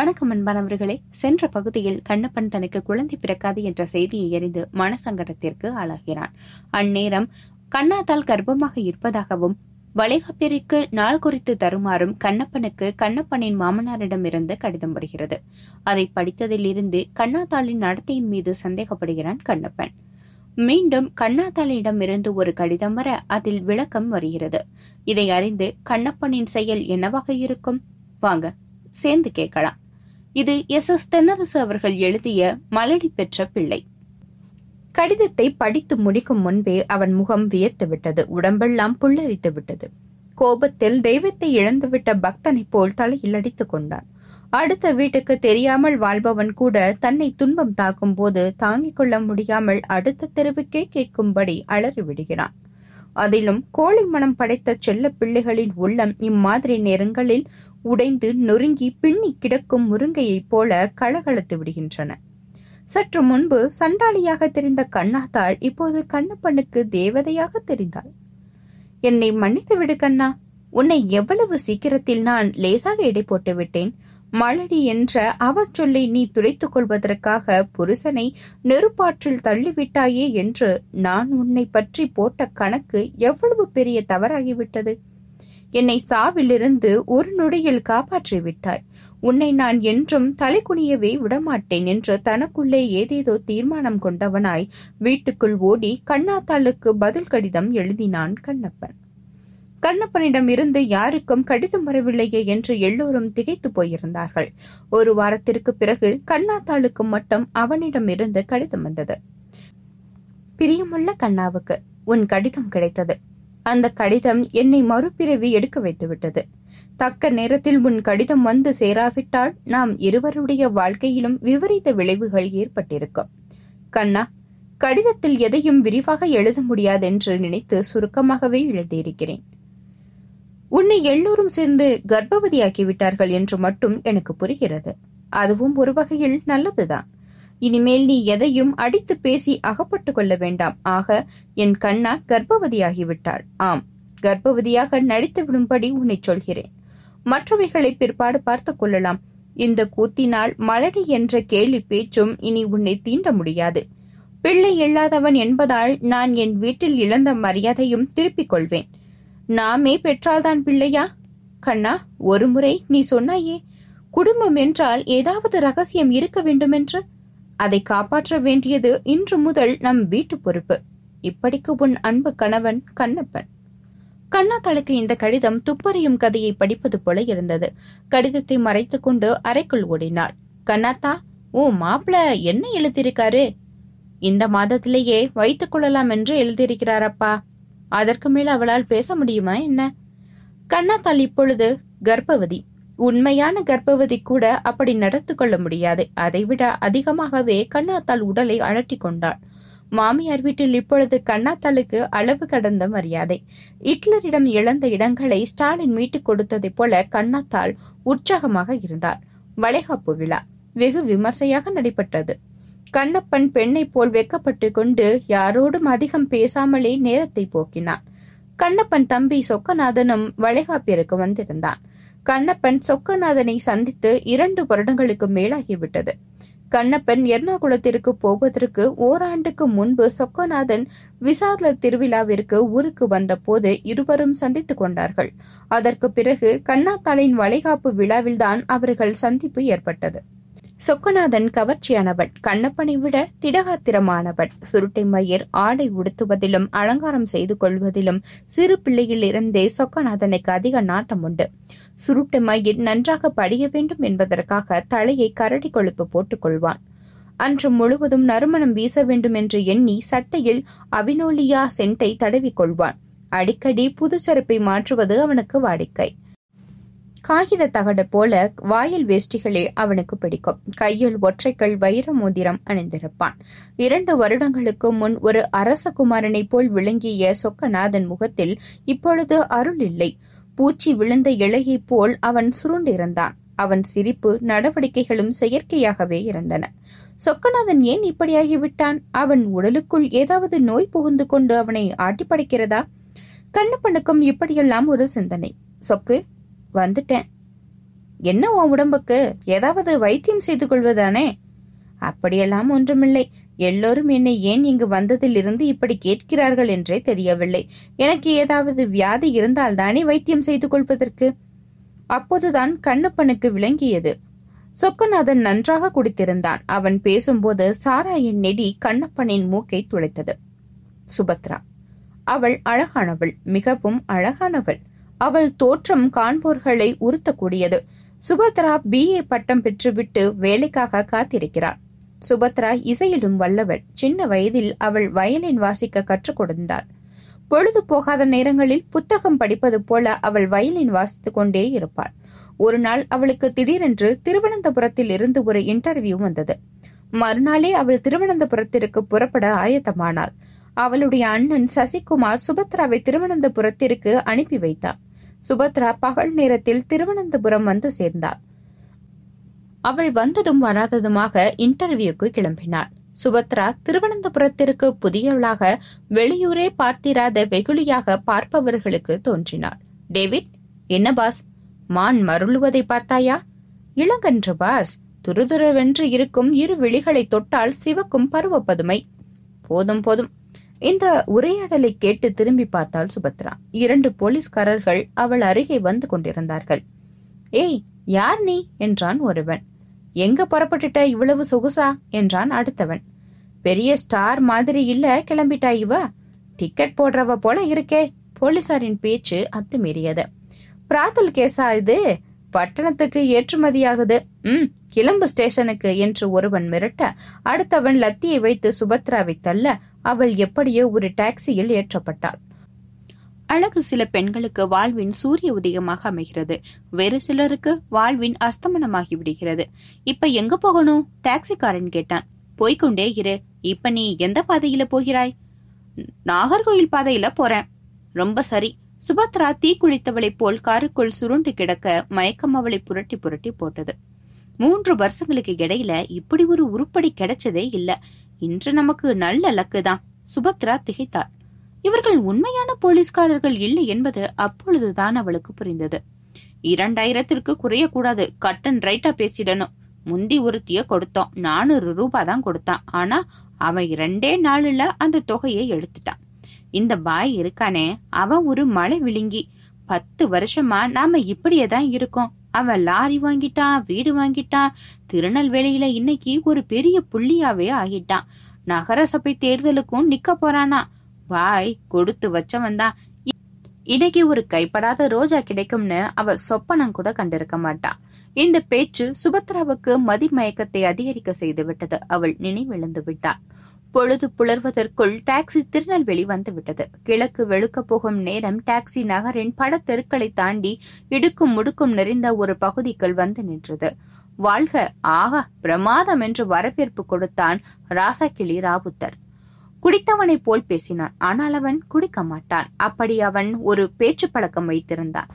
வணக்கம் அன்பானவர்களே சென்ற பகுதியில் கண்ணப்பன் தனக்கு குழந்தை பிறக்காது என்ற செய்தியை அறிந்து மனசங்கடத்திற்கு ஆளாகிறான். அந்நேரம் கண்ணாத்தால் கர்ப்பமாக இருப்பதாகவும் வளைகாப்பிற்கு நாள் குறித்து தருமாறும் கண்ணப்பனுக்கு கண்ணப்பனின் மாமனாரிடமிருந்து கடிதம் வருகிறது. அதை படித்ததிலிருந்து கண்ணாத்தாளின் நடத்தையின் மீது சந்தேகப்படுகிறான் கண்ணப்பன். மீண்டும் கண்ணாத்தாளிடமிருந்து ஒரு கடிதம் வர அதில் விளக்கம் வருகிறது. இதை அறிந்து கண்ணப்பனின் செயல் என்னவாக இருக்கும்? வாங்க சேர்ந்து கேட்கலாம். இது எஸ் எஸ் தென்னரசு அவர்கள் எழுதிய மலடி பெற்ற பிள்ளை. கடிதத்தை படித்து முடிக்கும் முன்பே அவன் முகம் வியர்த்து விட்டது உடம்பெல்லாம் புல்லரித்து விட்டது. கோபத்தில் தெய்வத்தை இழந்துவிட்ட பக்தனைப் போல் தலையில் அடித்துக் கொண்டான். அடுத்த வீட்டுக்கு தெரியாமல் வாழ்பவன் கூட தன்னை துன்பம் தாக்கும் போது தாங்கிக் கொள்ள முடியாமல் அடுத்த தெருவுக்கே கேட்கும்படி அலறிவிடுகிறான் அதிலும் கோழி மனம் படைத்த செல்ல பிள்ளைகளின் உள்ளம் இம்மாதிரி நேரங்களில் உடைந்து நொறுங்கி பின்னி கிடக்கும் முருங்கையைப் போல கலகலத்து விடுகின்றன. சற்று முன்பு சண்டாளியாக தெரிந்த கண்ணாத்தாள் இப்போது கண்ணப்பனுக்கு தேவதையாக தெரிந்தாள். என்னை மன்னித்து விடு கண்ணா. உன்னை எவ்வளவு சீக்கிரத்தில் நான் லேசாக எடை போட்டு விட்டேன். மலடி என்ற அவச்சொல்லை நீ துடைத்துக் கொள்வதற்காக புருஷனை நெருப்பாற்றில் தள்ளிவிட்டாயே என்று நான் உன்னை பற்றி போட்ட கணக்கு எவ்வளவு பெரிய தவறாகிவிட்டது. என்னை சாவிலிருந்து ஒரு நொடியில் காப்பாற்றி விட்டாய் உன்னை நான் என்றும் தலைக்குனியவே விடமாட்டேன் என்று தனக்குள்ளே ஏதேதோ தீர்மானம் கொண்டவனாய் வீட்டுக்குள் ஓடி கண்ணாத்தாளுக்கு பதில் கடிதம் எழுதினான் கண்ணப்பன். கண்ணப்பனிடம் இருந்து யாருக்கும் கடிதம் வரவில்லையே என்று எல்லோரும் திகைத்து போயிருந்தார்கள். ஒரு வாரத்திற்கு பிறகு கண்ணாத்தாளுக்கு மட்டும் அவனிடம் இருந்து கடிதம் வந்தது. பிரியமுள்ள கண்ணாவுக்கு உன் கடிதம் கிடைத்தது. அந்த கடிதம் என்னை மறுபிறவி எடுக்க வைத்துவிட்டது. தக்க நேரத்தில் உன் கடிதம் வந்து சேராவிட்டால் நாம் இருவருடைய வாழ்க்கையிலும் விவரித்த விளைவுகள் ஏற்பட்டிருக்கும். கண்ணா கடிதத்தில் எதையும் விரிவாக எழுத முடியாதென்று நினைத்து சுருக்கமாகவே எழுதியிருக்கிறேன். உன்னை எல்லோரும் சேர்ந்து கர்ப்பவதியாக்கிவிட்டார்கள் என்று மட்டும் எனக்கு புரிகிறது. அதுவும் ஒரு வகையில் நல்லதுதான். இனிமேல் நீ எதையும் அடித்து பேசி அகப்பட்டு கொள்ள வேண்டாம். ஆக என் கண்ணா கர்ப்பவதியாகிவிட்டாள். ஆம் கர்ப்பவதியாக நடித்து விடும்படி உன்னை சொல்கிறேன். மற்றவைகளை பிற்பாடு பார்த்துக் கொள்ளலாம். இந்த கூத்தினால் மலடி என்ற கேலி பேச்சும் இனி உன்னை தீண்ட முடியாது. பிள்ளை இல்லாதவன் என்பதால் நான் என் வீட்டில் இழந்த மரியாதையும் திருப்பிக் கொள்வேன். நாமே பெற்றால்தான் பிள்ளையா? கண்ணா ஒருமுறை நீ சொன்னாயே குடும்பம் என்றால் ஏதாவது ரகசியம் இருக்க வேண்டுமென்று? அதை காப்பாற்ற வேண்டியது இன்று முதல் நம் வீட்டு பொறுப்பு. இப்படிக்கு உன் அன்பு கணவன் கண்ணப்பன். கண்ணாத்தாளுக்கு இந்த கடிதம் துப்பறியும் கதையை படிப்பது போல இருந்தது. கடிதத்தை மறைத்துக் கொண்டு அறைக்குள் ஓடினாள். கண்ணாத்தா ஓ மாப்பிள என்ன எழுதியிருக்காரு? இந்த மாதத்திலேயே வைத்துக் கொள்ளலாம் என்று எழுதியிருக்கிறாரப்பா. அதற்கு மேல் அவளால் பேச முடியுமா என்ன? கண்ணாத்தாள் இப்பொழுது கர்ப்பவதி. உண்மையான கர்ப்பவதி கூட அப்படி நடத்து கொள்ள முடியாது. அதைவிட அதிகமாகவே கண்ணாத்தாள் உடலை அழட்டி கொண்டாள். மாமியார் வீட்டில் இப்பொழுது கண்ணாத்தாளுக்கு அளவு கடந்த மரியாதை. ஹிட்லரிடம் இழந்த இடங்களை ஸ்டாலின் மீட்டுக் கொடுத்ததைப் போல கண்ணாத்தாள் உற்சாகமாக இருந்தார் வளைகாப்பு விழா வெகு விமர்சையாக நடைபெற்றது. கண்ணப்பன் பெண்ணைப் போல் வெக்கப்பட்டு கொண்டு யாரோடும் அதிகம் பேசாமலே நேரத்தை போக்கினான். கண்ணப்பன் தம்பி சொக்கநாதனும் வளைகாப்பிற்கு வந்திருந்தான். கண்ணப்பன் சொக்கநாதனை சந்தித்து இரண்டு வருடங்களுக்கு மேலாகிவிட்டது. கண்ணப்பன் எர்ணாகுளத்திற்கு போவதற்கு ஓராண்டுக்கு முன்பு சொக்கநாதன் விசால திருவிழாவிற்கு ஊருக்கு வந்தபோது இருவரும் சந்தித்துக் கொண்டார்கள். அதற்கு பிறகு கண்ணாத்தாளின் வளைகாப்பு விழாவில்தான் அவர்கள் சந்திப்பு ஏற்பட்டது. சொக்கநாதன் கவர்ச்சியானவன் கண்ணப்பனை விட திடகாத்திரமானவன். சுருட்டை மயிர் ஆடை உடுத்துவதிலும் அலங்காரம் செய்து கொள்வதிலும் சிறு பிள்ளையில் இருந்தே சொக்கநாதனுக்கு அதிக நாட்டம் உண்டு சுருட்டு மயிர் நன்றாக படிய வேண்டும் என்பதற்காக தலையை கரடி கொழுப்பு போட்டுக் கொள்வான். அன்று முழுவதும் நறுமணம் வீச வேண்டும் என்று எண்ணி சட்டையில் அபினோலியா சென்ட்டை தடவிக்கொள்வான் அடிக்கடி புதுச்சரப்பை மாற்றுவது அவனுக்கு வாடிக்கை. காகித தகடு போல வாயில் வேஷ்டிகளே அவனுக்கு பிடிக்கும். கையில் ஒற்றைக்கல் வைர மோதிரம் அணிந்திருப்பான். இரண்டு வருடங்களுக்கு முன் ஒரு அரசகுமாரனைப் போல் விளங்கிய சொக்கநாதன் முகத்தில் இப்பொழுது அருள் இல்லை. பூச்சி விழுந்த இலையைப் போல் அவன் சுருண்டிருந்தான். அவன் சிரிப்பு நடவடிக்கைகளும் செயற்கையாகவே இருந்தன. சொக்கநாதன் ஏன் இப்படியாகிவிட்டான் அவன் உடலுக்குள் ஏதாவது நோய் புகுந்து கொண்டு அவனை ஆட்டிப்படைக்கிறதா கண்ணப்பனுக்கும் இப்படியெல்லாம் ஒரு சிந்தனை. சொக்கு வந்துட்டேன். என்ன உன் உடம்புக்கு? ஏதாவது வைத்தியம் செய்து கொள்வதானே? அப்படியெல்லாம் ஒன்றுமில்லை. எல்லோரும் என்னை ஏன் இங்கு வந்ததிலிருந்து இப்படி கேட்கிறார்கள் என்றே தெரியவில்லை. எனக்கு ஏதாவது வியாதி இருந்தால் தானே வைத்தியம் செய்து கொள்வதற்கு? அப்போதுதான் கண்ணப்பனுக்கு விளங்கியது. சொக்கநாதன் நன்றாக குடித்திருந்தான். அவன் பேசும்போது சாராயின் நெடி கண்ணப்பனின் மூக்கை துளைத்தது சுபத்ரா அவள் அழகானவள் மிகவும் அழகானவள். அவள் தோற்றம் காண்போர்களை உறுத்தக்கூடியது. சுபத்ரா பிஏ பட்டம் பெற்றுவிட்டு வேலைக்காக காத்திருக்கிறாள் சுபத்ரா இசையிலும் வல்லவள். சின்ன வயதில் அவள் வயலின் வாசிக்க கற்றுக் கொடுத்தாள். பொழுது போகாத நேரங்களில் புத்தகம் படிப்பது போல அவள் வயலின் வாசித்துக் கொண்டே இருப்பாள். ஒரு நாள் அவளுக்கு திடீரென்று திருவனந்தபுரத்தில் இருந்து ஒரு இன்டர்வியூ வந்தது. மறுநாளே அவள் திருவனந்தபுரத்திற்கு புறப்பட ஆயத்தமானாள். அவளுடைய அண்ணன் சசிகுமார் சுபத்ராவை திருவனந்தபுரத்திற்கு அனுப்பி வைத்தார். சுபத்ரா பகல் நேரத்தில் திருவனந்தபுரம் வந்து சேர்ந்தாள் அவள் வந்ததும் வராததுமாக இன்டர்வியூக்கு கிளம்பினாள். சுபத்ரா திருவனந்தபுரத்திற்கு புதியவளாக வெளியூரே பார்த்திராத வெகுளியாக பார்ப்பவர்களுக்கு தோன்றினாள். டேவிட் என்ன பாஸ்? மான் மருளுவதை பார்த்தாயா? இளங்கன்று பாஸ் துருதுருவென்று இருக்கும் இரு விழிகளை தொட்டால் சிவக்கும் பருவ பதுமை போதும். போதும் இந்த உரையாடலை கேட்டு திரும்பி பார்த்தாள் சுபத்ரா. இரண்டு போலீஸ்காரர்கள் அவள் அருகே வந்து கொண்டிருந்தார்கள். ஏய் யார் நீ? என்றான் ஒருவன். எங்க புறப்பட்டுட்ட இவ்வளவு சொகுசா? என்றான் அடுத்தவன். பெரிய ஸ்டார் மாதிரி இல்ல கிளம்பிட்டா இவ? டிக்கெட் போடுறவ போல இருக்கே போலீசாரின் பேச்சு அத்துமீறியது. பிராத்தல் கேஸா இது? பட்டணத்துக்கு ஏற்றுமதியாகுது. ம் கிளம்பு ஸ்டேஷனுக்கு என்று ஒருவன் மிரட்ட அடுத்தவன் லத்தியை வைத்து சுபத்ராவை தள்ள அவள் எப்படியோ ஒரு டாக்ஸியில் ஏற்றப்பட்டாள். அழகு சில பெண்களுக்கு வாழ்வின் சூரிய உதயமாக அமைகிறது. வேறு சிலருக்கு வாழ்வின் அஸ்தமனமாகி விடுகிறது. இப்ப எங்க போகணும்? டாக்ஸிக்காரன் கேட்டான். போய்கொண்டே இரு. இப்ப நீ எந்த பாதையில போகிறாய்? நாகர்கோயில் பாதையில போறேன். ரொம்ப சரி. சுபத்ரா தீக்குளித்தவளைப் போல் காருக்குள் சுருண்டு கிடக்க மயக்கம் அவளை புரட்டி புரட்டி போட்டது. மூன்று வருஷங்களுக்கு இடையில இப்படி ஒரு உருப்படி கிடைச்சதே இல்ல. இன்று நமக்கு நல்ல லக்கு தான் சுபத்ரா திகைத்தாள். இவர்கள் உண்மையான போலீஸ்காரர்கள் இல்லை என்பது அப்பொழுதுதான் அவளுக்கு புரிந்தது. இரண்டாயிரத்திற்கு குறையக்கூடாது கட்டன் ரைட்டா பேசிடணும் முந்தி ஒருத்திய கொடுத்தோம் நானூறு ரூபாய் தான் கொடுத்தான். ஆனா அவன் இரண்டே நாளுல அந்த தொகையை எடுத்துட்டான். இந்த பாய் இருக்கானே அவன் ஒரு மலை விழுங்கி பத்து வருஷமா நாம இப்படியே தான் இருக்கோம். அவன் லாரி வாங்கிட்டான் வீடு வாங்கிட்டான் திருநெல்வேலியில இன்னைக்கு ஒரு பெரிய புள்ளியாவே ஆகிட்டான். நகரசபை தேர்தலுக்கும் நிக்க போறானா? வாய் கொடுத்து வச்சவன் தான் இன்னைக்கு ஒரு கைப்படாத ரோஜா கிடைக்கும்னு அவ சொப்பனம் கூட கண்டிருக்க மாட்டான் இந்த பேச்சு சுபத்ராவுக்கு மதிமயக்கத்தை அதிகரிக்க செய்து விட்டது. அவள் நினைவிழந்து விட்டாள் பொழுது புலர்வதற்குள் டாக்ஸி திருநெல்வேலி வந்து விட்டது. கிழக்கு வெளுக்க போகும் நேரம் டாக்ஸி நகரின் படத்தெருக்களை தாண்டி இடுக்கும் முடுக்கும் நிறைந்த ஒரு பகுதிக்குள் வந்து நின்றது. வாழ்க ஆகா பிரமாதம் என்று வரவேற்பு கொடுத்தான் ராசாக்கிளி ராவுத்தர் குடித்தவனைப் போல் பேசினான். ஆனால் அவன் குடிக்க மாட்டான். அப்படி அவன் ஒரு பேச்சு பழக்கம் வைத்திருந்தான்.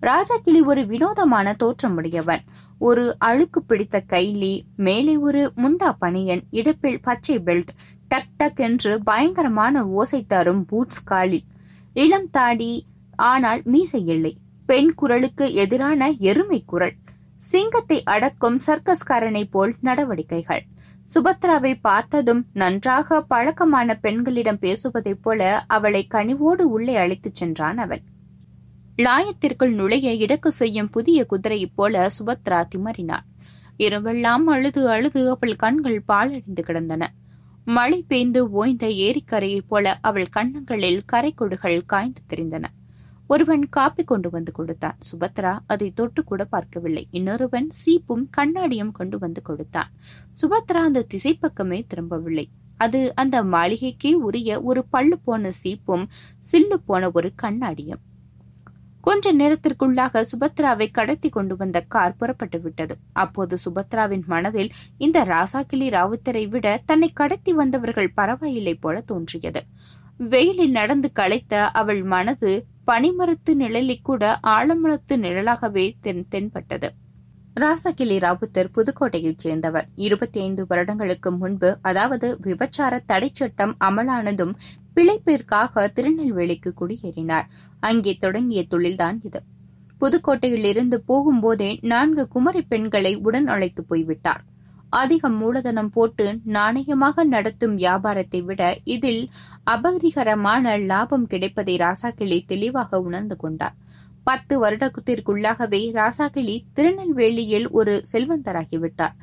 ராஜா கிளி ஒரு வினோதமான தோற்றமுடையவன். ஒரு அழுக்கு பிடித்த கைலி மேலே ஒரு முண்டா பனியன் இடுப்பில் பச்சை பெல்ட் டக் டக் என்று பயங்கரமான ஓசை தரும் பூட்ஸ் காலி இளம் தாடி ஆனால் மீசை இல்லை பெண் குரலுக்கு எதிரான எருமை குரல். சிங்கத்தை அடக்கும் சர்க்கஸ்காரனைப் போல் நடவடிக்கைகள். சுபத்ராவை பார்த்ததும் நன்றாக பழக்கமான பெண்களிடம் பேசுவதைப் போல அவளை கனிவோடு உள்ளே அழைத்துச் சென்றான் அவன். லாயத்திற்குள் நுழைய இடக்கு செய்யும் புதிய குதிரையைப் போல சுபத்ரா திமறினாள். இரவெல்லாம் அழுது அழுது அவள் கண்கள் பாலடைந்து கிடந்தன. மழை பெய்ந்து ஓய்ந்த ஏரிக்கரையைப் போல அவள் கண்ணங்களில் கரைக்கொடுகள் காய்ந்து தெரிந்தன. ஒருவன் காப்பி கொண்டு வந்து கொடுத்தான். சுபத்ரா அதை தொட்டு கூட பார்க்கவில்லை. இன்னொருவன் சீப்பும் கண்ணாடியும் கொண்டு வந்து கொடுத்தான். சுபத்ரா அந்த திசை பக்கமே திரும்பவில்லை. அது அந்த மாளிகைக்கே உரிய ஒரு பள்ளு போன சீப்பும் சில்லு போன ஒரு கண்ணாடியும். கொஞ்ச நேரத்திற்குள்ளாக சுபத்ராவை கடத்தி கொண்டு வந்த கார் புறப்பட்டு விட்டது. அப்போது சுபத்ராவின் மனதில் இந்த ராசாக்கிளி ராவுத்தரை விட தன்னை கடத்தி வந்தவர்கள் பரவாயில்லை போல தோன்றியது. வெயிலில் நடந்து களைத்த அவள் மனது பனிமரத்து நிழலில் கூட ஆழமரத்து நிழலாகவே தென் தென்பட்டது. ராசகிளி ராவுத்தர் புதுக்கோட்டையைச் சேர்ந்தவர். இருபத்தி ஐந்து வருடங்களுக்கு முன்பு அதாவது விபச்சார தடை சட்டம் அமலானதும் பிழைப்பிற்காக திருநெல்வேலிக்கு குடியேறினார். அங்கே தொடங்கிய தொழில்தான் இது. புதுக்கோட்டையில் இருந்து போகும்போதே நான்கு குமரி பெண்களை உடன் அழைத்து போய்விட்டார். அதிக மூலதனம் போட்டு நாணயமாக நடத்தும் வியாபாரத்தை விட இதில் அபகரிகரமான லாபம் கிடைப்பதை ராசாக்கிளி தெளிவாக உணர்ந்து கொண்டார். பத்து வருடத்திற்குள்ளாகவே ராசாக்கிளி திருநெல்வேலியில் ஒரு செல்வந்தராகிவிட்டார்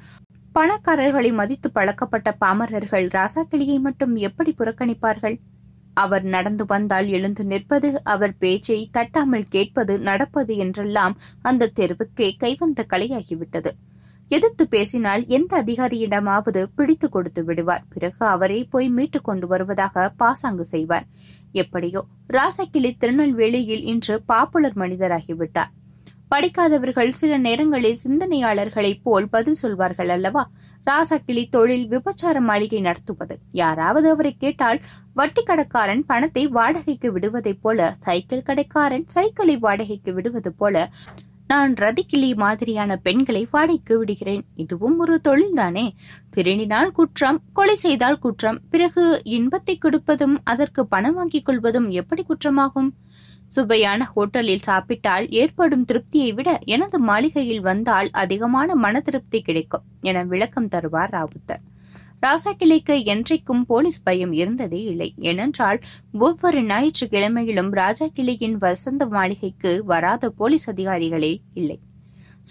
பணக்காரர்களை மதித்து பழக்கப்பட்ட பாமரர்கள் ராசாக்கிளியை மட்டும் எப்படி புறக்கணிப்பார்கள்? அவர் நடந்து வந்தால் எழுந்து நிற்பது அவர் பேச்சை தட்டாமல் கேட்பது நடப்பது என்றெல்லாம் அந்த தெருவுக்கே கைவந்த கலையாகிவிட்டது. எதிர்த்து பேசினால் எந்த அதிகாரியிடமாவது பிடித்து கொடுத்து விடுவார். பிறகு அவரே போய் மீட்டுக் கொண்டு வருவதாக பாசாங்கு செய்வார். எப்படியோ ராசக்கிளி திருநெல்வேலியில் இன்று பாப்புலர் மனிதராகிவிட்டார். படிக்காதவர்கள் சில நேரங்களில் சிந்தனையாளர்களைப் போல் பதில் சொல்வார்கள் அல்லவா? ராசக்கிளி தொழில் விபச்சார மாளிகை நடத்துவது. யாராவது அவரை கேட்டால் வட்டி கடைக்காரன் பணத்தை வாடகைக்கு விடுவதைப் போல சைக்கிள் கடைக்காரன் சைக்கிளை வாடகைக்கு விடுவது போல நான் ரதிக்கிளி மாதிரியான பெண்களை வாடகைக்கு விடுகிறேன். இதுவும் ஒரு தொழில்தானே? திருடினால் குற்றம் கொலை செய்தால் குற்றம் பிறகு இன்பத்தை கொடுப்பதும் அதற்கு பணம் வாங்கிக் கொள்வதும் எப்படி குற்றமாகும்? சுவையான ஹோட்டலில் சாப்பிட்டால் ஏற்படும் திருப்தியை விட எனது மாளிகையில் வந்தால் அதிகமான மன திருப்தி கிடைக்கும் என விளக்கம் தருவார் ராவுத்தர். ராசாக்கிளைக்கு என்றைக்கும் போலீஸ் பயம் இருந்ததே இல்லை. ஏனென்றால் ஒவ்வொரு ஞாயிற்றுக்கிழமையிலும் ராஜா கிளையின் வசந்த மாளிகைக்கு வராத போலீஸ் அதிகாரிகளே இல்லை.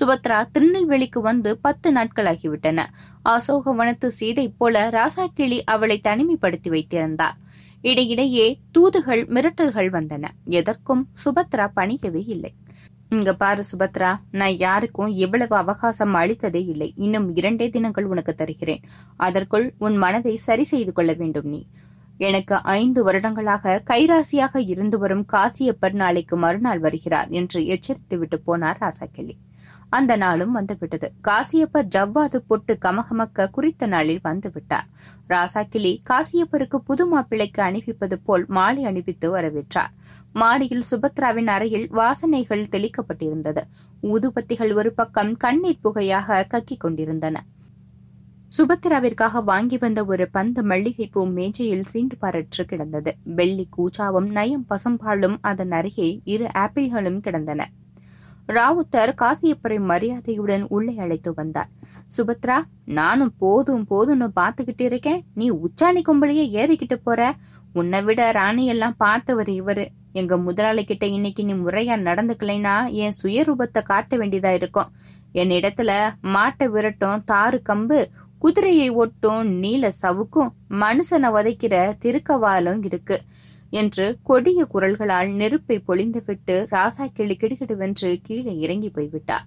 சுபத்ரா திருநெல்வேலிக்கு வந்து பத்து நாட்களாகிவிட்டன. அசோகவனத்து சீதை போல ராசாக்கிளி அவளை தனிமைப்படுத்தி வைத்திருந்தார். இடையிடையே தூதுகள் மிரட்டல்கள் வந்தன. எதற்கும் சுபத்ரா பணியவே இல்லை. இங்க பாரு சுபத்ரா நான் யாருக்கும் எவ்வளவு அவகாசம் அளித்ததே இல்லை. இன்னும் இரண்டே தினங்கள் உனக்கு தருகிறேன். அதற்குள் உன் மனதை சரி செய்து கொள்ள வேண்டும் நீ. எனக்கு ஐந்து வருடங்களாக கைராசியாக இருந்து வரும் காசியப்பர் நாளைக்கு மறுநாள் வருகிறார் என்று எச்சரித்து விட்டு போனார் ராசாக்கிளி. அந்த நாளும் வந்துவிட்டது. காசியப்பர் ஜவ்வாது பொட்டு கமகமக்க குறித்த நாளில் வந்துவிட்டார் ராசாக்கிளி காசியப்பருக்கு புது மாப்பிள்ளைக்கு அணிவிப்பது போல் மாலை அணிவித்து வரவேற்றார். மாடியில் சுபத்ராவின் அறையில் வாசனைகள் தெளிக்கப்பட்டிருந்தது. ஊதுபத்திகள் ஒரு பக்கம் கண்ணீர் புகையாக கக்கிக் கொண்டிருந்தன. சுபத்திராவிற்காக வாங்கி வந்த ஒரு பந்து மல்லிகைப்பூ மேஜையில் சீண்டு பாரற்று கிடந்தது. வெள்ளி கூச்சாவும் நயம் பசும்பாலும் அதன் அருகே இரு ஆப்பிள்களும் கிடந்தன. ராவுத்தர் காசியப்பரை மரியாதையுடன் உள்ளே அழைத்து வந்தார். சுபத்ரா நானும் போதும் போதும்னு பாத்துக்கிட்டு இருக்கேன். நீ உச்சாணி கும்பலையே ஏறிக்கிட்டு போற. உன்னை விட ராணி எல்லாம் பார்த்தவர் இவரு. எங்க முதலாளி கிட்ட இன்னைக்கு நீ முறையா நடந்துக்கலைன்னா என் சுயரூபத்தை காட்ட வேண்டியதா இருக்கும். என் இடத்துல மாட்டை விரட்டும் தாறு கம்பு குதிரையை ஒட்டும் நீல சவுக்கும் மனுஷனை உதைக்கிற திருக்கவாலும் இருக்கு என்று கொடிய குரல்களால் நெருப்பை பொழிந்துவிட்டு ராசா கிளி கிடுகிடுவென்று கீழே இறங்கி போய்விட்டார்.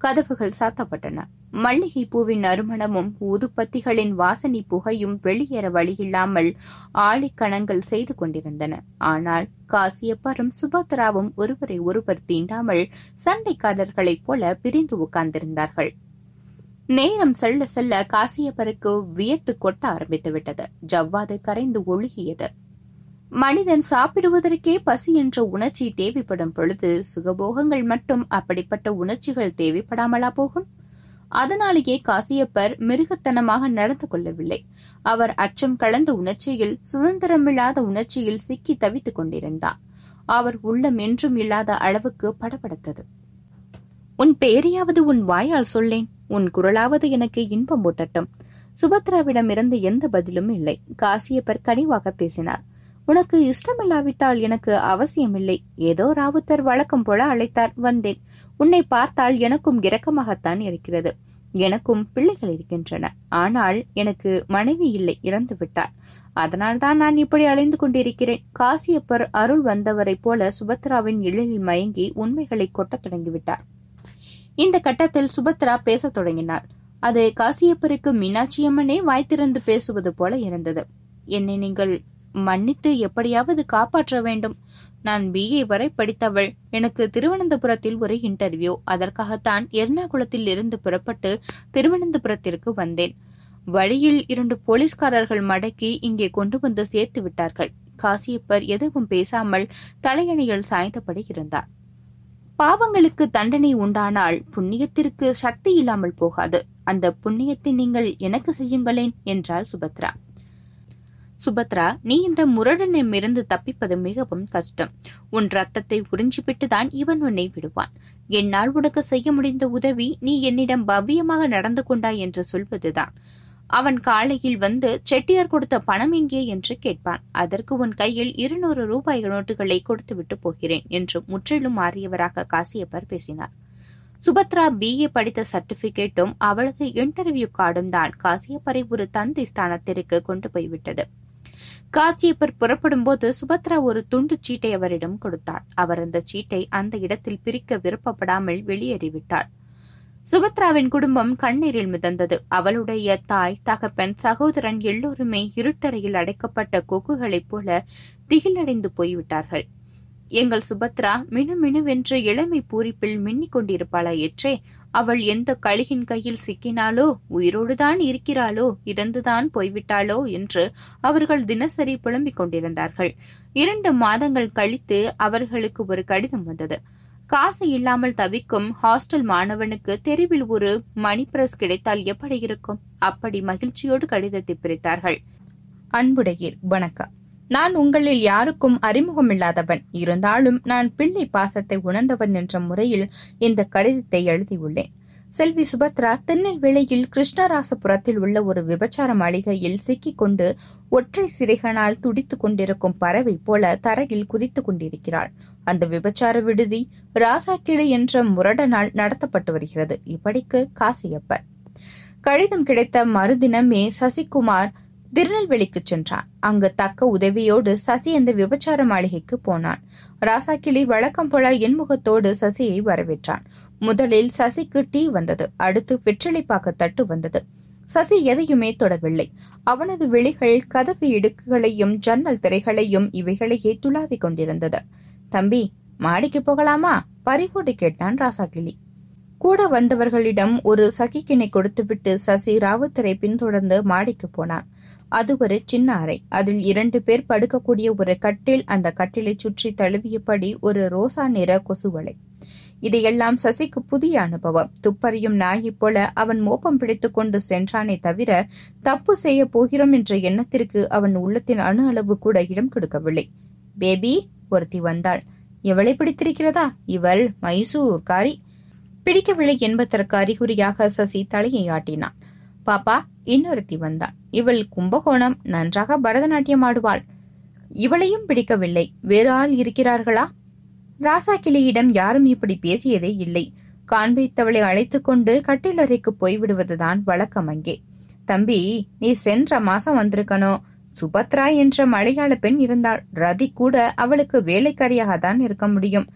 கதவுகள் சாத்தப்பட்டன. மல்லிகை பூவின் நறுமணமும் ஊதுப்பத்திகளின் வாசனை புகையும் வெளியேற வழியில்லாமல் ஆழிக்கணங்கள் செய்து கொண்டிருந்தன. ஆனால் காசியப்பரும் சுபத்ராவும் ஒருவரை ஒருவர் தீண்டாமல் சண்டைக்காரர்களைப் போல பிரிந்து உட்கார்ந்திருந்தார்கள். நேரம் செல்ல செல்ல காசியப்பருக்கு வியத்து கொட்ட ஆரம்பித்து விட்டது ஜவ்வாது கரைந்து ஒழுகியது. மனிதன் சாப்பிடுவதற்கே பசி என்ற உணர்ச்சி தேவைப்படும் பொழுது சுகபோகங்கள் மட்டும் அப்படிப்பட்ட உணர்ச்சிகள் தேவைப்படாமலா போகும்? அதனாலேயே காசியப்பர் மிருகத்தனமாக நடந்து கொள்ளவில்லை. அவர் அச்சம் கலந்த உணர்ச்சியில் சுதந்திரமில்லாத உணர்ச்சியில் சிக்கி தவித்துக் கொண்டிருந்தார் அவர் உள்ளம் என்றும் இல்லாத அளவுக்கு படபடத்தது. உன் பெயரையாவது உன் வாயால் சொல்லேன். உன் குரலாவது எனக்கு இன்பம் ஊட்டட்டும். சுபத்ராவிடமிருந்து எந்த பதிலும் இல்லை காசியப்பர் கனிவாக பேசினார். உனக்கு இஷ்டமில்லாவிட்டால் எனக்கு அவசியமில்லை. ஏதோ ராவுத்தர் வழக்கம் போல அழைத்தார். வந்தேன். உன்னை பார்த்தால் எனக்கும் இரக்கமாகத்தான் இருக்கிறது. எனக்கும் பிள்ளைகள் இருக்கின்றன. ஆனால் எனக்கு மனைவி இல்லை. இறந்து விட்டாள். அதனால்தான் நான் இப்படி அலைந்து கொண்டிருக்கிறேன். காசியப்பர் அருள் வந்தவரைப் போல சுபத்ராவின் எழிலில் மயங்கி உண்மைகளை கொட்டத் தொடங்கிவிட்டார். இந்த கட்டத்தில் சுபத்ரா பேசத் தொடங்கினார் அது காசியப்பருக்கு மீனாட்சியம்மனே வாய்த்திறந்து பேசுவது போல இருந்தது. என்னை நீங்கள் மன்னித்து எப்படியாவது காப்பாற்ற வேண்டும். நான் பிஏ வரை படித்தவள். எனக்கு திருவனந்தபுரத்தில் ஒரு இன்டர்வியூ அதற்காகத்தான் எர்ணாகுளத்தில் இருந்து புறப்பட்டு திருவனந்தபுரத்திற்கு வந்தேன். வழியில் இரண்டு போலீஸ்காரர்கள் மடக்கி இங்கே கொண்டு வந்து சேர்த்து விட்டார்கள். காசியப்பர் எதுவும் பேசாமல் தலையணையில் சாய்ந்தபடி இருந்தார். பாவங்களுக்கு தண்டனை உண்டானால் புண்ணியத்திற்கு சக்தி இல்லாமல் போகாது. அந்த புண்ணியத்தை நீங்கள் எனக்கு செய்யுங்களேன் என்றாள் சுபத்ரா. சுபத்ரா நீ இந்த முரடனிடமிருந்து தப்பிப்பது மிகவும் கஷ்டம். உன் ரத்தத்தை உறிஞ்சிவிட்டுதான் இவன் உன்னை விடுவான். என்னால் உனக்கு செய்ய முடிந்த உதவி நீ என்னிடம் பவ்யமாக நடந்து கொண்டாய் என்று சொல்வதுதான். அவன் காலையில் வந்து செட்டியார் கொடுத்த பணம் எங்கே? என்று கேட்பான். அதற்கு உன் கையில் இருநூறு ரூபாய் நோட்டுகளை கொடுத்துவிட்டு போகிறேன் என்று முற்றிலும் மாறியவராக காசியப்பர் பேசினார். சுபத்ரா பிஏ படித்த சர்டிபிகேட்டும் அவளது இன்டர்வியூ கார்டும் தான் காசியப்பரை ஒரு தந்தை ஸ்தானத்திற்கு கொண்டு போய்விட்டது. காசியப்பர் புறப்படும் போது சுபத்ரா ஒரு துண்டு சீட்டை அவரிடம் கொடுத்தாள். அவர் அந்த சீட்டை அந்த இடத்தில் பிரிக்க விருப்பப்படாமல் வெளியேறிவிட்டாள். சுபத்ராவின் குடும்பம் கண்ணீரில் மிதந்தது. அவளுடைய தாய் தகப்பன் சகோதரன் எல்லோருமே இருட்டறையில் அடைக்கப்பட்ட கொக்குகளைப் போல திகிலடைந்து போய்விட்டார்கள். எங்கள் சுபத்ரா மினுமினுவென்று இளமை பூரிப்பில் மின்னிக் கொண்டிருப்பாளா எற்றே அவள் எந்த கழுகின் கையில் சிக்கினாலோ உயிரோடுதான் இருக்கிறாளோ இறந்துதான் போய்விட்டாளோ என்று அவர்கள் தினசரி புலம்பிக் கொண்டிருந்தார்கள். இரண்டு மாதங்கள் கழித்து அவர்களுக்கு ஒரு கடிதம் வந்தது. காசு இல்லாமல் தவிக்கும் ஹாஸ்டல் மாணவனுக்கு தெருவில் ஒரு மணி பிரஸ் கிடைத்தால் எப்படி இருக்கும்? அப்படி மகிழ்ச்சியோடு கடிதத்தை பிரித்தார்கள். அன்புடையீர் வணக்கம். நான் உங்களில் யாருக்கும் அறிமுகமில்லாதவன். இருந்தாலும் நான் பிள்ளை பாசத்தை உணர்ந்தவன் என்ற முறையில் இந்த கடிதத்தை எழுதியுள்ளேன். செல்வி சுபத்ரா திருநெல்வேலியில் கிருஷ்ணராசபுரத்தில் உள்ள ஒரு விபச்சார மாளிகையில் சிக்கிக்கொண்டு ஒற்றை சிறைகளால் துடித்துக் கொண்டிருக்கும் பறவை போல தரையில் குதித்துக் கொண்டிருக்கிறாள். அந்த விபச்சார விடுதி ராசாக்கிளி என்ற முரடனால் நடத்தப்பட்டு வருகிறது. இப்படிக்கு காசியப்பர் கடிதம் கிடைத்த மறுதினமே சசிகுமார் திருநெல்வேலிக்கு சென்றான். அங்கு தக்க உதவியோடு சசி அந்த விபச்சார மாளிகைக்கு போனான். ராசாக்கிளி வழக்கம் போல என்முகத்தோடு சசியை வரவேற்றான். முதலில் சசிக்கு டீ வந்தது. அடுத்து வெற்றிலைப்பாக்க தட்டு வந்தது. சசி எதையுமே தொடவில்லை. அவனது விழிகள் கதவு இடுக்குகளையும் ஜன்னல் திரைகளையும் இவைகளையே துளாவிக் கொண்டிருந்தது. தம்பி மாடிக்கு போகலாமா? பறிவோடு கேட்டான் ராசாக்கிளி. கூட வந்தவர்களிடம் ஒரு சகிக்கிணை கொடுத்துவிட்டு சசி ராவுத்தரை பின்தொடர்ந்து மாடிக்கு போனான். அது ஒரு சின்ன அறை. அதில் இரண்டு பேர் படுக்கக்கூடிய ஒரு கட்டில் அந்த கட்டிலை சுற்றி தழுவியபடி ஒரு ரோசா நிற கொசுவலை. இதையெல்லாம் சசிக்கு புதிய அனுபவம். துப்பறியும் நாயைப் போல அவன் மோப்பம் பிடித்துக் கொண்டு சென்றானே தவிர தப்பு செய்ய போகிறோம் என்ற எண்ணத்திற்கு அவன் உள்ளத்தின் அணு அளவு கூட இடம் கொடுக்கவில்லை. பேபி ஒருத்தி வந்தாள். இவளை பிடித்திருக்கிறதா? இவள் மைசூர்காரி பிடிக்கவில்லை என்பதற்கு அறிகுறியாக சசி தலையை ஆட்டினான். பாப்பா இன்னொருத்தி வந்தாள். இவள் கும்பகோணம் நன்றாக பரதநாட்டியம் ஆடுவாள். இவளையும் பிடிக்கவில்லை. வேறு ஆள் இருக்கிறார்களா? ராசாக்கிளியிடம் யாரும் இப்படி பேசியதே இல்லை. காண்பித்தவளை அழைத்துக் கொண்டு கட்டிலறைக்கு போய்விடுவதுதான் வழக்கம் அங்கே. தம்பி நீ சென்ற மாசம் வந்திருக்கணும் சுபத்ரா என்ற மலையாள பெண் இருந்தாள். ரதி கூட அவளுக்கு வேலைக்காரியாக தான் இருக்க முடியும்.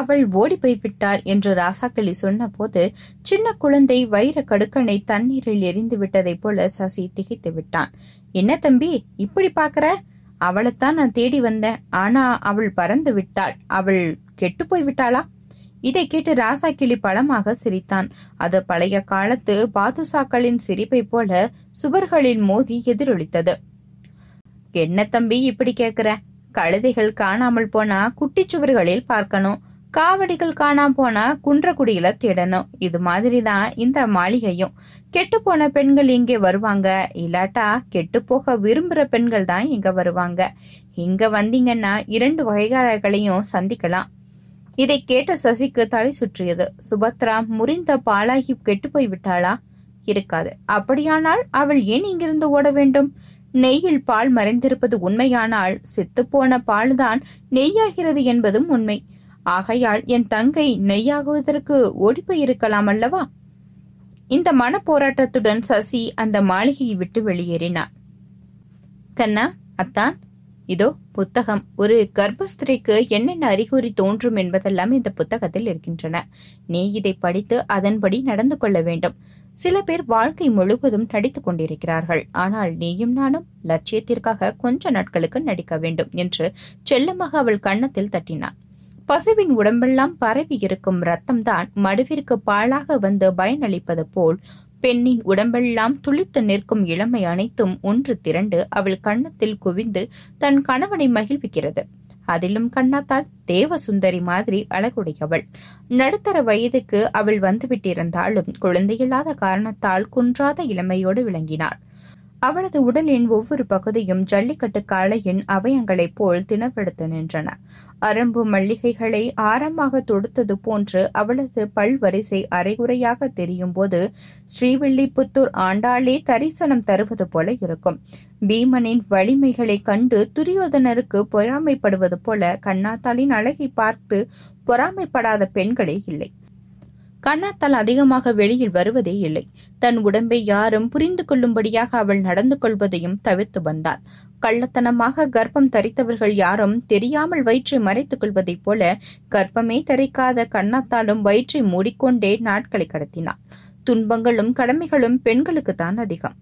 அவள் ஓடி போய்விட்டாள் என்று ராசாக்களி சொன்னபோது சின்ன குழந்தை வைர கடுக்கனை தண்ணீரில் எரிந்து விட்டதைப் போல சசி திகைத்து விட்டான். என்ன தம்பி இப்படி பாக்குற அவளைத்தான் நான் தேடி வந்தேன். ஆனா அவள் பறந்து விட்டாள். அவள் கெட்டு போய் விட்டாளா இதை கேட்டு ராசாக்கிளி பழமாக சிரித்தான். அது பழைய காலத்து பாதுசாக்களின் சிரிப்பை போல சுவர்களில் மோதி எதிரொலித்தது. என்ன தம்பி இப்படி கேக்குற? கழுதைகள் காணாமல் போனா குட்டிச்சுவர்களில் பார்க்கணும். காவடிகள் காணாம போனா குன்றக்குடியில தேடணும். இது மாதிரிதான் இந்த மாளிகையும். கெட்டு போன பெண்கள் இங்கே வருவாங்க? இல்லாட்டா கெட்டு போக விரும்புற பெண்கள் தான் இங்க வருவாங்க. இங்க வந்தீங்கன்னா இரண்டு வகைகாரர்களையும் சந்திக்கலாம். இதை கேட்ட சசிக்கு தலை சுற்றியது. சுபத்ரா முறிந்த பாலாகி கெட்டு போய் விட்டாளா? இருக்காது. அப்படியானால் அவள் ஏன் இங்கிருந்து ஓட வேண்டும்? நெய்யில் பால் மறைந்திருப்பது உண்மையானால் செத்துப்போன பால்தான் நெய்யாகிறது என்பதும் உண்மை. ஆகையால் என் தங்கை நெய்யாகுவதற்கு ஓடிப்போயிருக்கலாம் அல்லவா? இந்த மனப்போராட்டத்துடன் சசி அந்த மாளிகையை விட்டு வெளியேறினார் கண்ணா அத்தான். இதோ புத்தகம். ஒரு கர்ப்பஸ்திரிக்கு என்னென்ன அறிகுறி தோன்றும் என்பதெல்லாம் இந்த புத்தகத்தில் இருக்கின்றன. நீ இதை படித்து அதன்படி நடந்து கொள்ள வேண்டும். சில பேர் வாழ்க்கை முழுவதும் நடித்துக் கொண்டிருக்கிறார்கள். ஆனால் நீயும் நானும் லட்சியத்திற்காக கொஞ்ச நாட்களுக்கு நடிக்க வேண்டும் என்று செல்லமாக அவள் கன்னத்தில் தட்டினான் பசுவின் உடம்பெல்லாம் பரவி இருக்கும் ரத்தம்தான் மடுவிற்கு பாழாக வந்து பயனளிப்பது போல் பெண்ணின் உடம்பெல்லாம் துளித்து நிற்கும் இளமை அனைத்தும் ஒன்று திரண்டு அவள் கண்ணத்தில் குவிந்து தன் கணவனை மகிழ்விக்கிறது. அதிலும் கண்ணாத்தால் தேவசுந்தரி மாதிரி அழகுடையவள். நடுத்தர வயதுக்கு அவள் வந்துவிட்டிருந்தாலும் குழந்தையில்லாத காரணத்தால் குன்றாத இளமையோடு விளங்கினாள். அவளது உடலின் ஒவ்வொரு பகுதியும் ஜல்லிக்கட்டு காளையின் அவயங்களைப் போல் தினப்படுத்த நின்றன. அரம்பு மல்லிகைகளை ஆரமாக தொடுத்தது போன்று அவளது பல்வரிசை அரைகுறையாக தெரியும் போது ஸ்ரீவில்லிபுத்தூர் ஆண்டாளே தரிசனம் தருவது போல இருக்கும். பீமனின் வலிமைகளை கண்டு துரியோதனருக்கு பொறாமைப்படுவது போல கண்ணாத்தாளின் அழகை பார்த்து பொறாமைப்படாத பெண்களே இல்லை. கண்ணாத்தால் அதிகமாக வெளியில் வருவதே இல்லை. தன் உடம்பை யாரும் புரிந்து கொள்ளும்படியாக அவள் நடந்து கொள்வதையும் தவிர்த்து வந்தாள். கள்ளத்தனமாக கர்ப்பம் தரித்தவர்கள் யாரும் தெரியாமல் வயிற்றை மறைத்துக் கொள்வதைப் போல கர்ப்பமே தரிக்காத கண்ணாத்தாலும் வயிற்றை மூடிக்கொண்டே நாட்களை கடத்தினாள். துன்பங்களும் கடமைகளும் பெண்களுக்குத்தான் அதிகம்.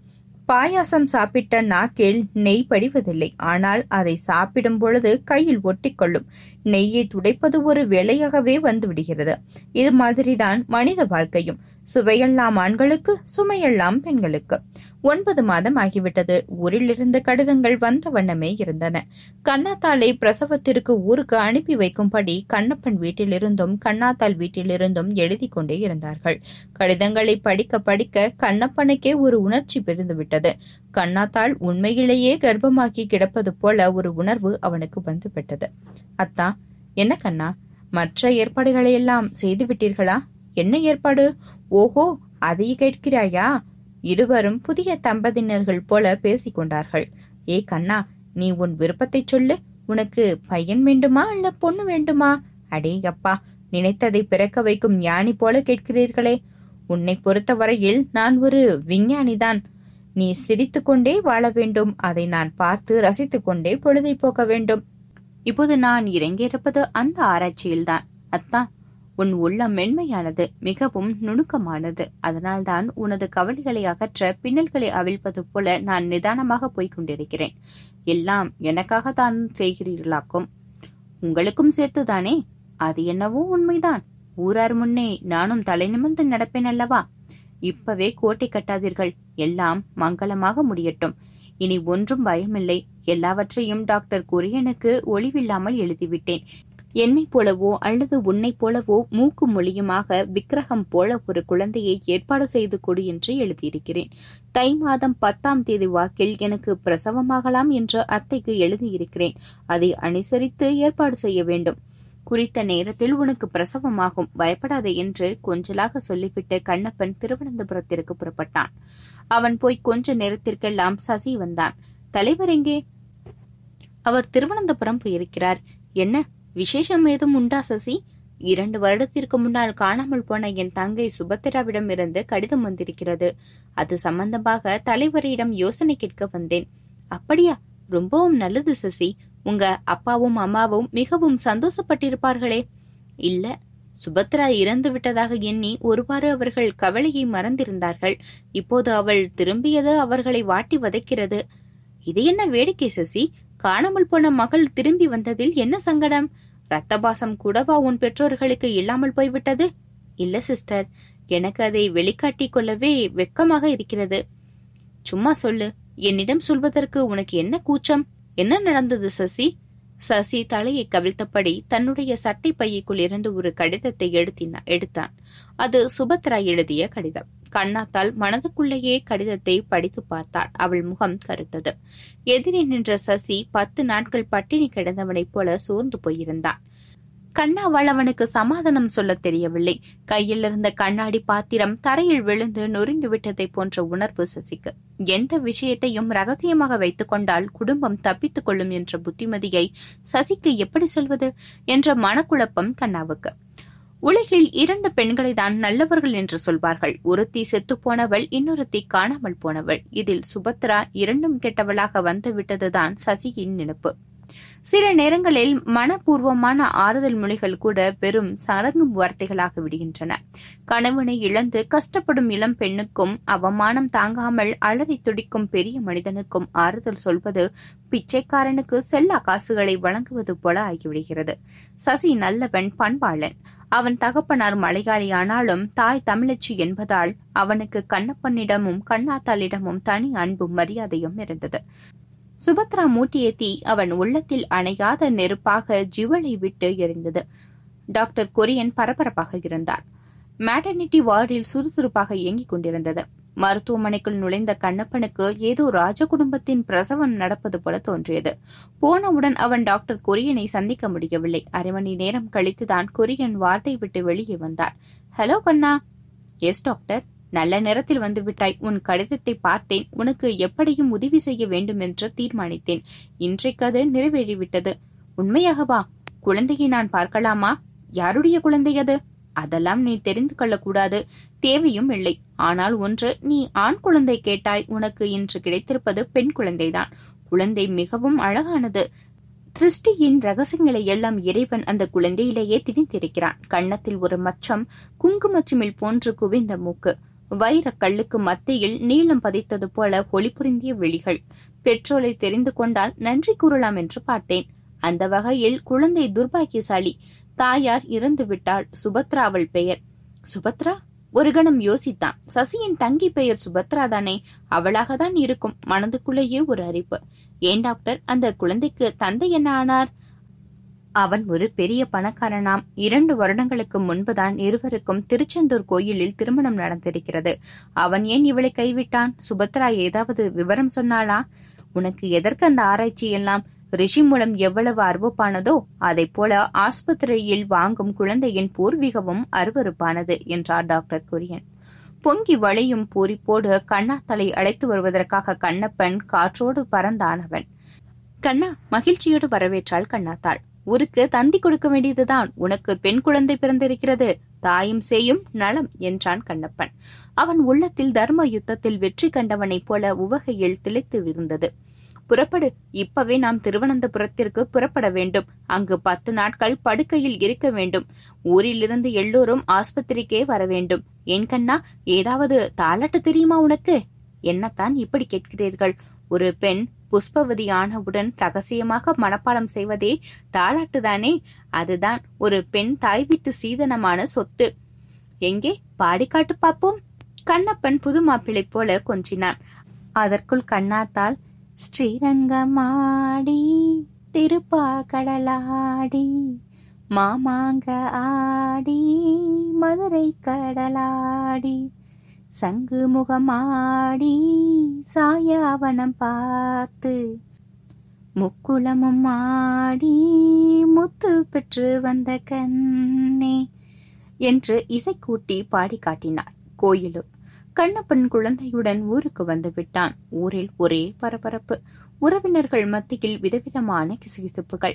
பாயாசம் சாப்பிட்ட நாக்கில் நெய் படிவதில்லை. ஆனால் அதை சாப்பிடும் பொழுது கையில் ஒட்டிக்கொள்ளும். நெய்யை துடைப்பது ஒரு வேலையாகவே வந்துவிடுகிறது. இது மாதிரிதான் மனித வாழ்க்கையும். சுவையெல்லாம் ஆண்களுக்கு சுமையெல்லாம் பெண்களுக்கு. ஒன்பது மாதம் ஆகிவிட்டது. ஊரிலிருந்து கடிதங்கள் வந்த வண்ணமே இருந்தன. கண்ணாத்தாளை பிரசவத்திற்கு ஊருக்கு அனுப்பி வைக்கும்படி கண்ணப்பன் வீட்டிலிருந்தும் கண்ணாத்தாள் வீட்டிலிருந்தும் எழுதி கொண்டே இருந்தார்கள். கடிதங்களை படிக்க படிக்க கண்ணப்பனுக்கே ஒரு உணர்ச்சி பிரிந்துவிட்டது. கண்ணாத்தாள் உண்மையிலேயே கர்ப்பமாக்கி கிடப்பது போல ஒரு உணர்வு அவனுக்கு வந்துவிட்டது. அத்தா என்ன கண்ணா? மற்ற ஏற்பாடுகளை எல்லாம் செய்து விட்டீர்களா என்ன ஏற்பாடு? ஓஹோ அதையே கேட்கிறாயா? இருவரும் புதிய தம்பதியினர்கள் போல பேசிக் கொண்டார்கள் ஏ கண்ணா நீ உன் விருப்பத்தை சொல்லு. உனக்கு பையன் வேண்டுமா இல்ல பொண்ணு வேண்டுமா? அடே அப்பா நினைத்ததை பிறக்க வைக்கும் ஞானி போல கேட்கிறீர்களே. உன்னை பொறுத்தவரையில் நான் ஒரு விஞ்ஞானிதான். நீ சிரித்துக்கொண்டே வாழ வேண்டும். அதை நான் பார்த்து ரசித்துக் கொண்டே பொழுதை போக்க வேண்டும். இப்போது நான் இறங்கியிருப்பது அந்த ஆராய்ச்சியில்தான். அத்தான் உன் உள்ளம் மென்மையானது மிகவும் நுணுக்கமானது. அதனால்தான் உனது கவலைகளை அகற்ற பின்னல்களை அவிழ்ப்பது போல நான் நிதானமாக போய்க் கொண்டிருக்கிறேன் எல்லாம் எனக்காகத்தான் செய்கிறீர்களாக்கும். உங்களுக்கும் சேர்த்துதானே? அது என்னவோ உண்மைதான். ஊரார் முன்னே நானும் தலை நிமிர்ந்து நடப்பேன் அல்லவா? இப்பவே கோட்டை கட்டாதீர்கள். எல்லாம் மங்களமாக முடியட்டும். இனி ஒன்றும் பயமில்லை. எல்லாவற்றையும் டாக்டர் குரியனுக்கு ஒளிவில்லாமல் எழுதிவிட்டேன். என்னைப் போலவோ அல்லது உன்னைப் போலவோ மூக்கு மொழியுமாக விக்கிரகம் போல ஒரு குழந்தையை ஏற்பாடு செய்து கொடு என்று எழுதியிருக்கிறேன். தை மாதம் பத்தாம் தேதி வாக்கில் எனக்கு பிரசவமாகலாம் என்று அத்தைக்கு எழுதியிருக்கிறேன். அதை அனுசரித்து ஏற்பாடு செய்ய வேண்டும். குறித்த நேரத்தில் உனக்கு பிரசவமாகும். பயப்படாதே என்று கொஞ்சலாக சொல்லிவிட்டு கண்ணப்பன் திருவனந்தபுரத்திற்கு புறப்பட்டான். அவன் போய் கொஞ்ச நேரத்திற்கெல்லாம் சசி வந்தான். தலைவர் எங்கே? அவர் திருவனந்தபுரம் போயிருக்கிறார். என்ன? விசேஷம் ஏதும் உண்டா சசி? இரண்டு வருடத்திற்கு முன்னால் காணாமல் போன என் தங்கை சுபத்திராவிடம் இருந்து கடிதம் வந்திருக்கிறது. அது சம்பந்தமாக தலைவரிடம் யோசனை கேட்க வந்தேன். அப்படியா? ரொம்பவும் நல்லது சசி. உங்க அப்பாவும் அம்மாவும் மிகவும் சந்தோஷப்பட்டிருப்பார்களே. இல்ல சுபத்ரா இறந்து விட்டதாக எண்ணி ஒருவாறு அவர்கள் கவலையை மறந்திருந்தார்கள். இப்போது அவள் திரும்பியது அவர்களை வாட்டி வதைக்கிறது. இது என்ன வேடிக்கை சசி? காணாமல் போன மகள் திரும்பி வந்ததில் என்ன சங்கடம்? ரத்தபாசம் கூடவா உன் பெற்றோர்களுக்கு இல்லாமல் போய்விட்டது? இல்ல சிஸ்டர் எனக்கு அதை வெளிக்காட்டிக் கொள்ளவே வெக்கமாக இருக்கிறது. சும்மா சொல்லு. என்னிடம் சொல்வதற்கு உனக்கு என்ன கூச்சம்? என்ன நடந்தது சசி? சசி தலையை கவிழ்த்தபடி தன்னுடைய சட்டை பையக்குள் இருந்து ஒரு கடிதத்தை எடுத்தினா எடுத்தான். அது சுபத்ரா எழுதிய கடிதம். கண்ணாத்தால் மனதுக்குள்ளேயே கடிதத்தை படித்து பார்த்தாள். அவள் முகம் கருத்தது. எதிரே நின்ற சசி பத்து நாட்கள் பட்டினி கிடந்தவனைப் போல சோர்ந்து போயிருந்தான் கண்ணாவால் அவனுக்கு சமாதானம் சொல்ல தெரியவில்லை. கையில் இருந்த கண்ணாடி பாத்திரம் தரையில் விழுந்து நொறுங்கி விட்டதை போன்ற உணர்வு சசிக்கு. எந்த விஷயத்தையும் ரகசியமாக வைத்துக் கொண்டால் குடும்பம் தப்பித்துக் கொள்ளும் என்ற புத்திமதியை சசிக்கு எப்படி சொல்வது? என்ற மனக்குழப்பம் கண்ணாவுக்கு. உலகில் இரண்டு பெண்களை தான் நல்லவர்கள் என்று சொல்வார்கள். ஒருத்தி செத்து போனவள் இன்னொருத்தி காணாமல் போனவள். இதில் சுபத்ரா இரண்டும் கெட்டவளாக வந்துவிட்டதுதான் சசியின் நினைப்பு. சில நேரங்களில் மனப்பூர்வமான ஆறுதல் மொழிகள் கூட பெரும் சரங்கும் வார்த்தைகளாக விடுகின்றன. கணவனை இழந்து கஷ்டப்படும் இளம் பெண்ணுக்கும் அவமானம் தாங்காமல் அலறி துடிக்கும் பெரிய மனிதனுக்கும் ஆறுதல் சொல்வது பிச்சைக்காரனுக்கு செல்லா காசுகளை வழங்குவது போல ஆகிவிடுகிறது. சசி நல்லவன் பண்பாளன். அவன் தகப்பனார் மலையாளியானாலும் தாய் தமிழச்சி என்பதால் அவனுக்கு கண்ணப்பனிடமும் கண்ணாத்தாளிடமும் தனி அன்பும் மரியாதையும் இருந்தது. சுபத்ரா மூட்டிய தீ அவன் உள்ளத்தில் அணையாத நெருப்பாக ஜுவலை விட்டு எரிந்தது. டாக்டர் கொரியன் பரபரப்பாக இருந்தார். மேட்டர்னிட்டி வார்டில் சுறுசுறுப்பாக இயங்கிக் கொண்டிருந்தது. மருத்துவமனைக்குள் நுழைந்த கண்ணப்பனுக்கு ஏதோ ராஜ குடும்பத்தின் பிரசவம் நடப்பது போல தோன்றியது. போனவுடன் அவன் டாக்டர் கொரியனை சந்திக்க முடியவில்லை. அரை மணி நேரம் கழித்துதான் கொரியன் வார்டை விட்டு வெளியே வந்தார். ஹலோ கண்ணா. Yes doctor. நல்ல நேரத்தில் வந்து விட்டாய். உன் கடிதத்தை பார்த்தேன். உனக்கு எப்படியும் உதவி செய்ய வேண்டும் என்று தீர்மானித்தேன். இன்றைக்கு அது நிறைவேறிவிட்டது. உண்மையாகவா? குழந்தையை நான் பார்க்கலாமா? யாருடைய குழந்தை அது? அதெல்லாம் நீ தெரிந்து கொள்ளக்கூடாது. தேவையும் இல்லை. ஆனால் ஒன்று நீ ஆண் குழந்தை கேட்டாய். உனக்கு இன்று கிடைத்திருப்பது பெண் குழந்தைதான். குழந்தை மிகவும் அழகானது. திருஷ்டியின் ரகசியங்களை எல்லாம் இறைவன் அந்த குழந்தையிலேயே திணித்திருக்கிறான். கன்னத்தில் ஒரு மச்சம் குங்குமச்சிமில் போன்று குவிந்த மூக்கு. வைரக்கல்லுக்கு மத்தியில் நீளம் பதித்தது போல ஒளி புரிந்திய விழிகள். பெட்ரோலை தெரிந்து கொண்டால் நன்றி கூறலாம் என்று பார்த்தேன். அந்த வகையில் குழந்தை துர்பாக்கியசாலி தாயார் இறந்து விட்டாள் சுபத்ரா அவள் பெயர். சுபத்ரா? ஒரு கணம் யோசித்தான். சசியின் தங்கி பெயர் சுபத்ரா தானே? அவளாக தான் இருக்கும். மனதுக்குள்ளேயே ஒரு அறிவு. ஏன் டாக்டர்? அந்த குழந்தைக்கு தந்தை என்ன ஆனார்? அவன் ஒரு பெரிய பணக்காரனாம். இரண்டு வருடங்களுக்கு முன்புதான் இருவருக்கும் திருச்செந்தூர் கோயிலில் திருமணம் நடந்திருக்கிறது. அவன் ஏன் இவளை கைவிட்டான்? சுபத்ரா ஏதாவது விவரம் சொன்னாளா? உனக்கு எதற்கு அந்த ஆராய்ச்சி எல்லாம்? ரிஷி மூலம் எவ்வளவு அருவப்பானதோ அதை போல ஆஸ்பத்திரியில் வாங்கும் குழந்தையின் பூர்வீகமும் அருவருப்பானது என்றார் டாக்டர் குரியன். பொங்கி வளையும் பூரிப்போடு கண்ணாத்தலை அழைத்து வருவதற்காக கண்ணப்பன் காற்றோடு பறந்தானவன் கண்ணா மகிழ்ச்சியோடு வரவேற்றாள் கண்ணாத்தாள். ஊருக்கு தந்தி கொடுக்க வேண்டியதுதான். உனக்கு பெண் குழந்தை பிறந்திருக்கிறது. தாயும் செய்யும் நலம் என்றான் கண்ணப்பன். அவன் உள்ளத்தில் தர்ம யுத்தத்தில் வெற்றி கண்டவனைப் போல உவகையில் திளைத்து விழுந்தது. புறப்படு. இப்பவே நாம் திருவனந்தபுரத்திற்கு புறப்பட வேண்டும். அங்கு பத்து நாட்கள் படுக்கையில் இருக்க வேண்டும். ஊரிலிருந்து எல்லோரும் ஆஸ்பத்திரிக்கே வர வேண்டும். ஏன் கண்ணா ஏதாவது தாளாட்டு தெரியுமா உனக்கு? என்னத்தான் இப்படி கேட்கிறீர்கள்? ஒரு பெண் புஷ்பவதி ஆனவுடன் ரகசியமாக மனப்பாடம் செய்வதே தாளாட்டுதானே? அதுதான் ஒரு பெண் தாய் வீட்டு சீதனமான சொத்து. எங்கே? பாடிக்காட்டு பார்ப்போம். கண்ணப்பன் புது மாப்பிள்ளை போல கொஞ்சினான். அதற்குள் கண்ணாத்தால் ஸ்ரீரங்கமாடி திருப்பாக்கடலாடி மாமாங்க ஆடி மதுரை கடலாடி சங்கு முகமாடி சாயாவனம் பார்த்து முக்குளமும் ஆடி முத்து பெற்று வந்த கண்ணே என்று இசைக்கூட்டி பாடி காட்டினார் கோயிலும் கண்ணப்பன் குழந்தையுடன் ஊருக்கு வந்து விட்டான். ஊரில் ஒரே பரபரப்பு. உறவினர்கள் மத்தியில் விதவிதமான கிசுகிசுப்புகள்.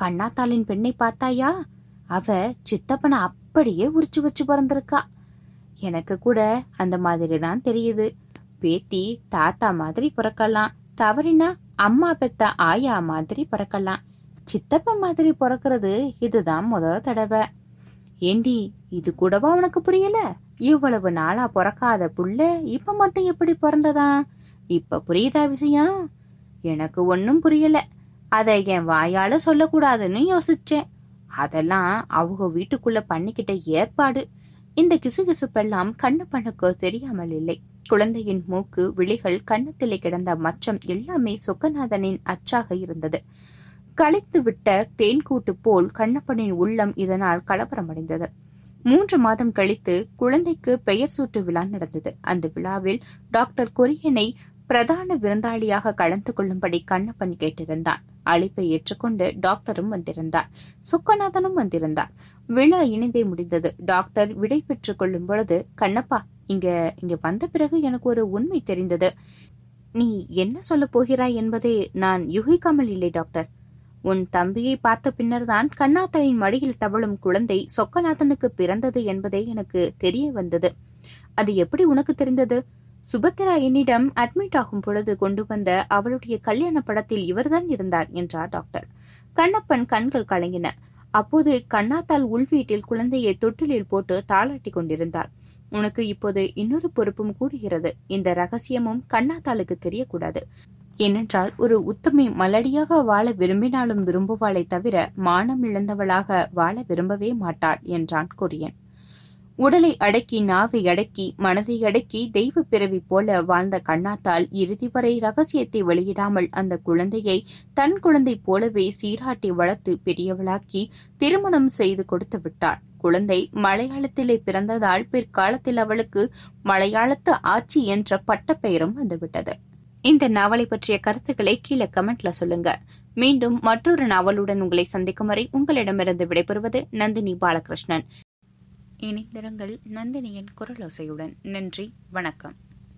கண்ணாத்தாளின் பெண்ணை பார்த்தாயா? அவ சித்தப்பனை அப்படியே உரிச்சு வச்சு பிறந்திருக்கா. எனக்கு கூட அந்த மாதிரி தான் தெரியுது. பேத்தி தாத்தா மாதிரி பிறக்கலாம். தவறினா அம்மா பெத்த ஆயா மாதிரி பிறக்கலாம். சித்தப்பா மாதிரி பிறக்கிறது இதுதான் முதல் தடவை. ஏண்டி இது கூடவா உனக்கு புரியல? இவ்வளவு நாளா பிறக்காத புள்ள இப்ப மட்டும் எப்படி பிறந்ததா? இப்ப புரியுதா விஷயம் எனக்கு ஒன்னும் புரியல. அதை என் வாயால சொல்லக்கூடாதுன்னு யோசிச்சேன். அதெல்லாம் அவங்க வீட்டுக்குள்ள பண்ணிக்கிட்ட ஏற்பாடு. இந்த கிசுகிசுப்பெல்லாம் கண்ணப்பனுக்கு தெரியாமல் இல்லை. குழந்தையின் மூக்கு விழிகள் கண்ணத்திலே கிடந்த மச்சம் எல்லாமே சொக்கநாதனின் அச்சாக இருந்தது. களைத்துவிட்ட தேன்கூட்டு போல் கண்ணப்பனின் உள்ளம் இதனால் கலவரமடைந்தது. மூன்று மாதம் கழித்து குழந்தைக்கு பெயர் சூட்டு விழா நடந்தது. அந்த விழாவில் டாக்டர் கொரியனை பிரதான விருந்தாளியாக கலந்து கொள்ளும்படி கண்ணப்பன் கேட்டிருந்தான். அழைப்பை ஏற்றுக்கொண்டு டாக்டரும் வந்திருந்தார். சொக்கநாதனும் வந்திருந்தார். விழா இணைந்தே முடிந்தது. டாக்டர் விடை பெற்றுக் கொள்ளும் பொழுது கண்ணப்பா இங்க இங்க வந்த பிறகு எனக்கு ஒரு உண்மை தெரிந்தது. நீ என்ன சொல்ல போகிறாய் என்பதை நான் யூகிக்காமல் இல்லை டாக்டர். உன் தம்பியை பார்த்த பின்னர்தான் கண்ணாத்தனின் மடியில் தவழும் குழந்தை சொக்கநாதனுக்கு பிறந்தது என்பதே எனக்கு தெரிய வந்தது. அது எப்படி உனக்கு தெரிந்தது? சுபத்திரா என்னிடம் அட்மிட் ஆகும் பொழுது கொண்டு வந்த அவளுடைய கல்யாண படத்தில் இவர்தான் இருந்தார் என்றார் டாக்டர். கண்ணப்பன் கண்கள் கலங்கின. அப்போது கண்ணாத்தால் உள்வீட்டில் குழந்தையை தொட்டிலில் போட்டு தாளாட்டி கொண்டிருந்தாள். உனக்கு இப்போது இன்னொரு பொறுப்பும் கூடுகிறது. இந்த ரகசியமும் கண்ணாத்தாளுக்கு தெரியக்கூடாது. ஏனென்றால் ஒரு உத்தமி மலடியாக வாழ விரும்பினாலும் விரும்புவாளை தவிர மானம் இழந்தவளாக வாழ விரும்பவே மாட்டாள் என்றான் கொரியன் உடலை அடக்கி நாவை அடக்கி மனதை அடக்கி தெய்வ பிறவி போல வாழ்ந்த கண்ணாத்தால் இறுதி வரை ரகசியத்தை வெளியிடாமல் அந்த குழந்தையை தன் குழந்தை போலவே சீராட்டி வளர்த்து பெரியவளாக்கி திருமணம் செய்து கொடுத்து விட்டாள் குழந்தை மலையாளத்திலே பிறந்ததால் பிற்காலத்தில் அவளுக்கு மலையாளத்து ஆட்சி என்ற பட்டப்பெயரும் வந்துவிட்டது. இந்த நாவலை பற்றிய கருத்துக்களை கீழே கமெண்ட்ல சொல்லுங்க. மீண்டும் மற்றொரு நாவலுடன் உங்களை சந்திக்கும் வரை உங்களிடமிருந்து விடைபெறுவது நந்தினி பாலகிருஷ்ணன். இணைந்திருங்கள் நந்தினியின் குரலோசையுடன். நன்றி வணக்கம்.